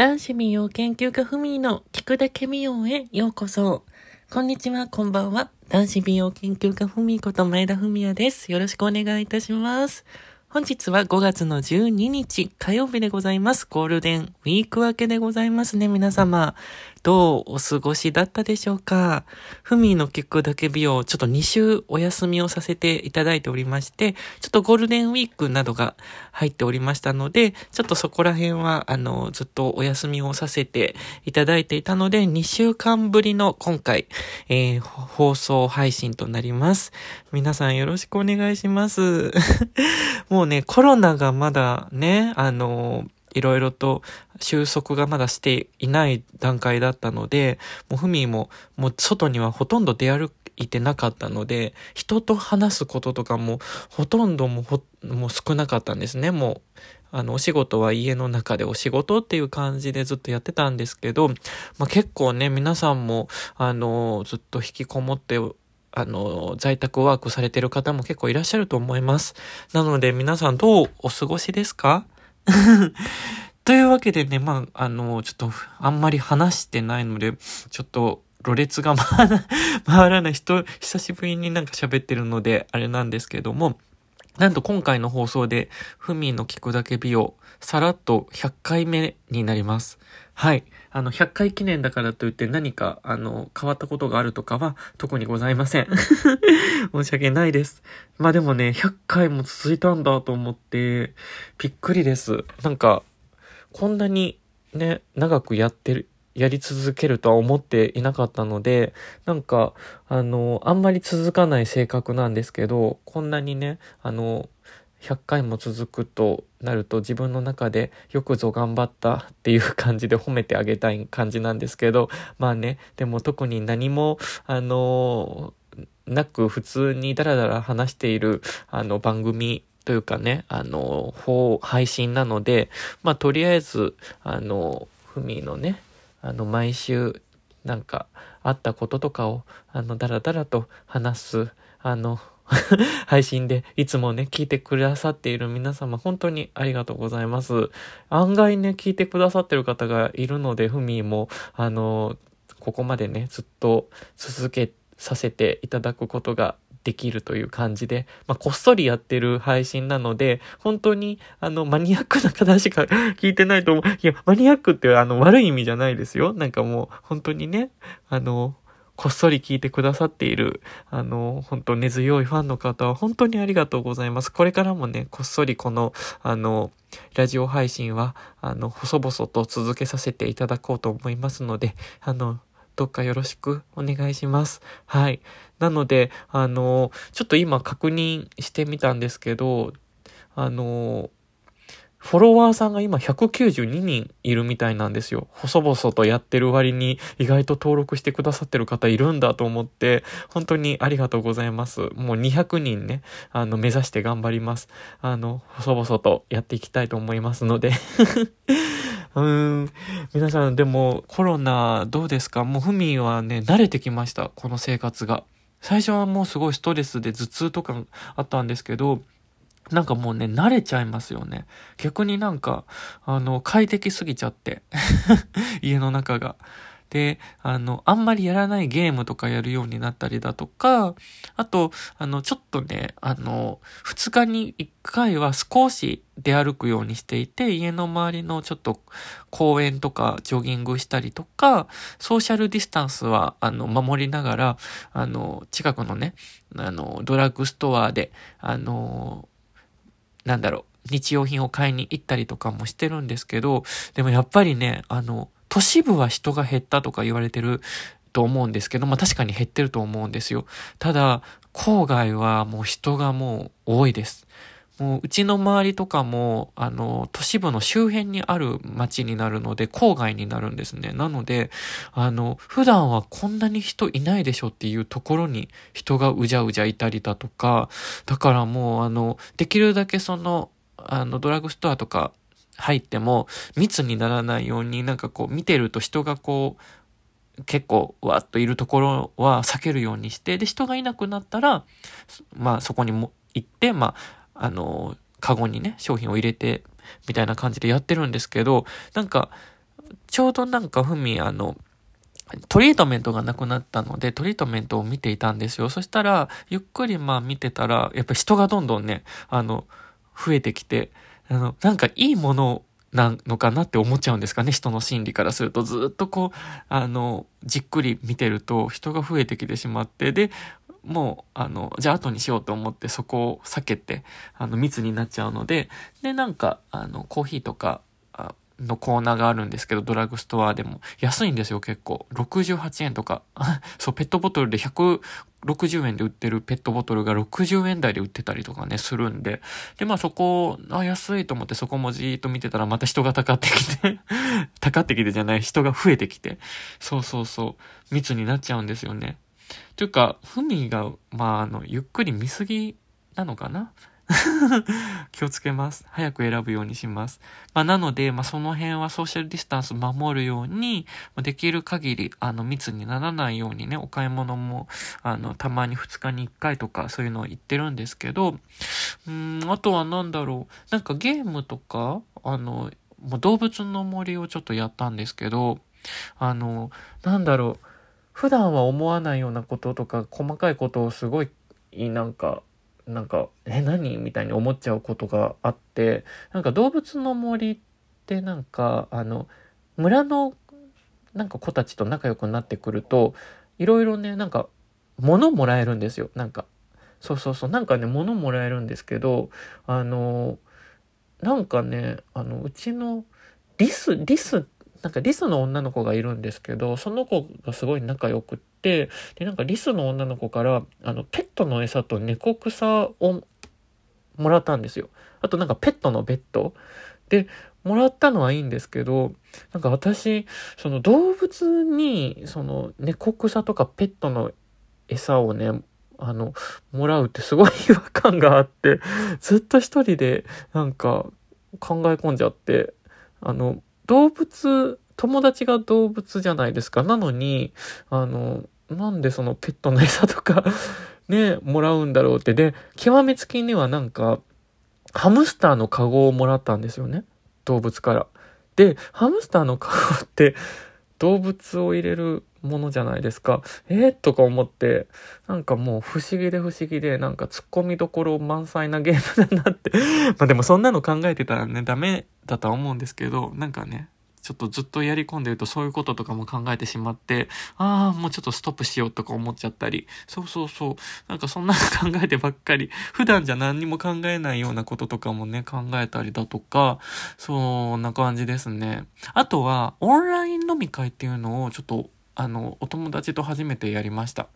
男子美容研究家ふみーの聞くだけ美容へようこそ。こんにちは、こんばんは。男子美容研究家ふみーこと前田ふみやです。よろしくお願いいたします。本日は5月の12日火曜日でございます。ゴールデンウィーク明けでございますね、皆様。どうお過ごしだったでしょうか？ふみの聞くだけ美容、ちょっと2週お休みをさせていただいておりまして、ちょっとゴールデンウィークなどが入っておりましたので、ちょっとそこら辺は、あの、ずっとお休みをさせていただいていたので、2週間ぶりの今回、えー、放送配信となります。皆さんよろしくお願いします。もうね、コロナがまだね、あの、いろいろと収束がまだしていない段階だったので、もうふみも、もう外にはほとんど出歩いてなかったので、人と話すこととかもほとんどもほ、もう少なかったんですね、もう。あの、お仕事は家の中でお仕事っていう感じでずっとやってたんですけど、まあ、結構ね、皆さんも、あの、ずっと引きこもってあの、在宅ワークされてる方も結構いらっしゃると思います。なので皆さんどうお過ごしですか？というわけでね、まあ、あの、ちょっと、あんまり話してないので、ちょっと、ろれつが回ら 回らない人、久しぶりになんか喋ってるので、あれなんですけども、なんと今回の放送で、ふみの聞くだけ美容、さらっと100回目になります。はい。あの、100回記念だからといって何か、あの、変わったことがあるとかは特にございません。申し訳ないです。まあでもね、100回も続いたんだと思って、びっくりです。なんか、こんなにね、長くやってる、やり続けるとは思っていなかったので、なんか、あの、あんまり続かない性格なんですけど、こんなにね、あの、100回も続くとなると自分の中でよくぞ頑張ったっていう感じで褒めてあげたい感じなんですけど、まあね、でも特に何も、あのなく普通にダラダラ話しているあの番組というかね、あの、配信なので、まあとりあえず、あの、ふみのね、あの、毎週、なんか、あったこととかを、あの、ダラダラと話す、あの、配信でいつもね、聞いてくださっている皆様、本当にありがとうございます。案外ね、聞いてくださってる方がいるので、ふみも、あの、ここまでね、ずっと続けさせていただくことができるという感じで、まあ、こっそりやってる配信なので、本当に、あの、マニアックな方しか 聞いてないと思う。いや、マニアックってあの、悪い意味じゃないですよ。なんかもう、本当にね、あの、こっそり聞いてくださっている、あの、本当根強いファンの方は本当にありがとうございます。これからもね、こっそりこの、あの、ラジオ配信は、あの、細々と続けさせていただこうと思いますので、あの、どっかよろしくお願いします。はい。なので、あの、ちょっと今確認してみたんですけど、あの、フォロワーさんが今192人いるみたいなんですよ。細々とやってる割に意外と登録してくださってる方いるんだと思って、本当にありがとうございます。もう200人ね、あの、目指して頑張ります。あの、細々とやっていきたいと思いますので うん。皆さん、でも、コロナどうですか？もう、ふみはね、慣れてきました。この生活が。最初はもうすごいストレスで頭痛とかあったんですけど、なんかもうね、慣れちゃいますよね。逆になんか、あの、快適すぎちゃって。家の中が。で、あの、あんまりやらないゲームとかやるようになったりだとか、あと、あの、ちょっとね、あの、二日に一回は少し出歩くようにしていて、家の周りのちょっと公園とかジョギングしたりとか、ソーシャルディスタンスは、あの、守りながら、あの、近くのね、あの、ドラッグストアで、あの、なんだろう、日用品を買いに行ったりとかもしてるんですけど、でもやっぱりね、あの、都市部は人が減ったとか言われてると思うんですけど、まあ確かに減ってると思うんですよ。ただ、郊外はもう人がもう多いです。もううちの周りとかも、あの、都市部の周辺にある街になるので、郊外になるんですね。なので、あの、普段はこんなに人いないでしょっていうところに人がうじゃうじゃいたりだとか、だからもう、あの、できるだけその、あの、ドラッグストアとか入っても密にならないように、なんかこう、見てると人がこう、結構わっといるところは避けるようにして、で、人がいなくなったら、まあそこにも行って、まあ、あの、カゴにね、商品を入れて、みたいな感じでやってるんですけど、なんか、ちょうどなんかふみ、あの、トリートメントがなくなったので、トリートメントを見ていたんですよ。そしたら、ゆっくりまあ見てたら、やっぱ人がどんどんね、あの、増えてきて、あの、なんかいいものなのかなって思っちゃうんですかね、人の心理からすると。ずっとこう、あの、じっくり見てると人が増えてきてしまって、で、もう、あの、じゃあ後にしようと思ってそこを避けて、あの、密になっちゃうので、で、なんか、あの、コーヒーとか、のコーナーがあるんですけど、ドラッグストアでも。安いんですよ、結構。68円とか。そう、ペットボトルで160円で売ってるペットボトルが60円台で売ってたりとかね、するんで。で、まあそこ、あ、安いと思ってそこもじーっと見てたらまた人がたかってきて たかってきてじゃない、人が増えてきて。そうそうそう、密になっちゃうんですよね。というか、ふみが、まあ、あの、ゆっくり見すぎなのかな？気をつけます。早く選ぶようにします。まあ、なので、まあ、その辺はソーシャルディスタンス守るように、できる限り、あの、密にならないようにね、お買い物も、あの、たまに2日に1回とか、そういうのを言ってるんですけど、うん、あとは何だろう。なんかゲームとか、あの、もう動物の森をちょっとやったんですけど、あの、なんだろう。普段は思わないようなこととか、細かいことをすごい、なんか、なんか、え、何？みたいに思っちゃうことがあって、なんか動物の森ってなんか、あの、村のなんか子たちと仲良くなってくると、いろいろね、なんか、物もらえるんですよ。なんか、そうそうそう、なんかね、物もらえるんですけど、あの、なんかね、あの、うちのリス、リスって、なんかリスの女の子がいるんですけど、その子がすごい仲良くって、で、なんかリスの女の子から、あの、ペットの餌と猫草をもらったんですよ。あとなんかペットのベッド。で、もらったのはいいんですけど、なんか私、その動物に、その猫草とかペットの餌をね、あの、もらうってすごい違和感があって、ずっと一人でなんか考え込んじゃって、あの、動物、友達が動物じゃないですか。なのに、あの、なんでそのペットの餌とかね、もらうんだろうって。で、極めつきにはなんか、ハムスターのカゴをもらったんですよね。動物から。で、ハムスターのカゴって動物を入れるものじゃないですか。えー、とか思って、なんかもう不思議で不思議で、なんか突っ込みどころ満載なゲームだなって。まあでもそんなの考えてたらね、ダメだとは思うんですけど、なんかね、ちょっとずっとやり込んでるとそういうこととかも考えてしまって、ああ、もうちょっとストップしようとか思っちゃったり、そうそうそう、なんかそんなの考えてばっかり、普段じゃ何にも考えないようなこととかもね、考えたりだとか、そんな感じですね。あとは、オンライン飲み会っていうのをちょっと、あの、お友達と初めてやりました。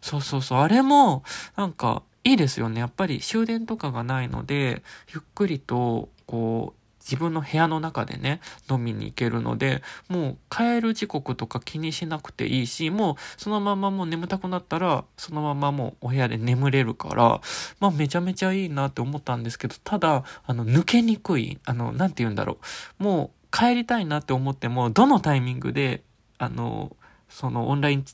そうそうそう、あれも、なんか、いいですよね。やっぱり終電とかがないので、ゆっくりと、こう、自分の部屋の中でね、飲みに行けるので、もう帰る時刻とか気にしなくていいし、もうそのままもう眠たくなったら、そのままもうお部屋で眠れるから、まあめちゃめちゃいいなって思ったんですけど、ただ、あの、抜けにくい、あの、なんて言うんだろう。もう帰りたいなって思っても、どのタイミングで、あの、そのオンライン、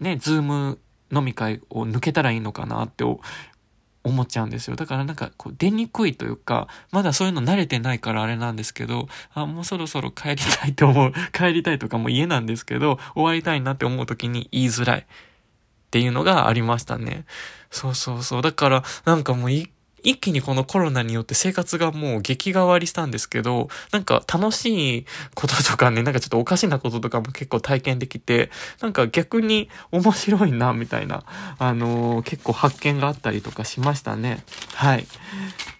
ね、ズーム飲み会を抜けたらいいのかなって思っちゃうんですよ。だからなんかこう出にくいというか、まだそういうの慣れてないからあれなんですけど、あ、もうそろそろ帰りたいと思う、帰りたいとかも家なんですけど、終わりたいなって思う時に言いづらいっていうのがありましたね。そうそうそう。だからなんかもう一一気にこのコロナによって生活がもう激変わりしたんですけど、なんか楽しいこととかね、なんかちょっとおかしなこととかも結構体験できて、なんか逆に面白いな、みたいな、あのー、結構発見があったりとかしましたね。はい。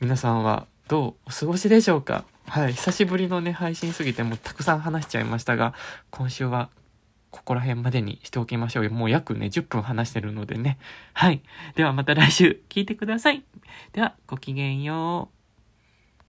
皆さんはどうお過ごしでしょうか？はい。久しぶりのね、配信すぎてもうたくさん話しちゃいましたが、今週はここら辺までにしておきましょうよ。もう約ね、10分話してるのでね。はい。ではまた来週聞いてください。では、ごきげんよう。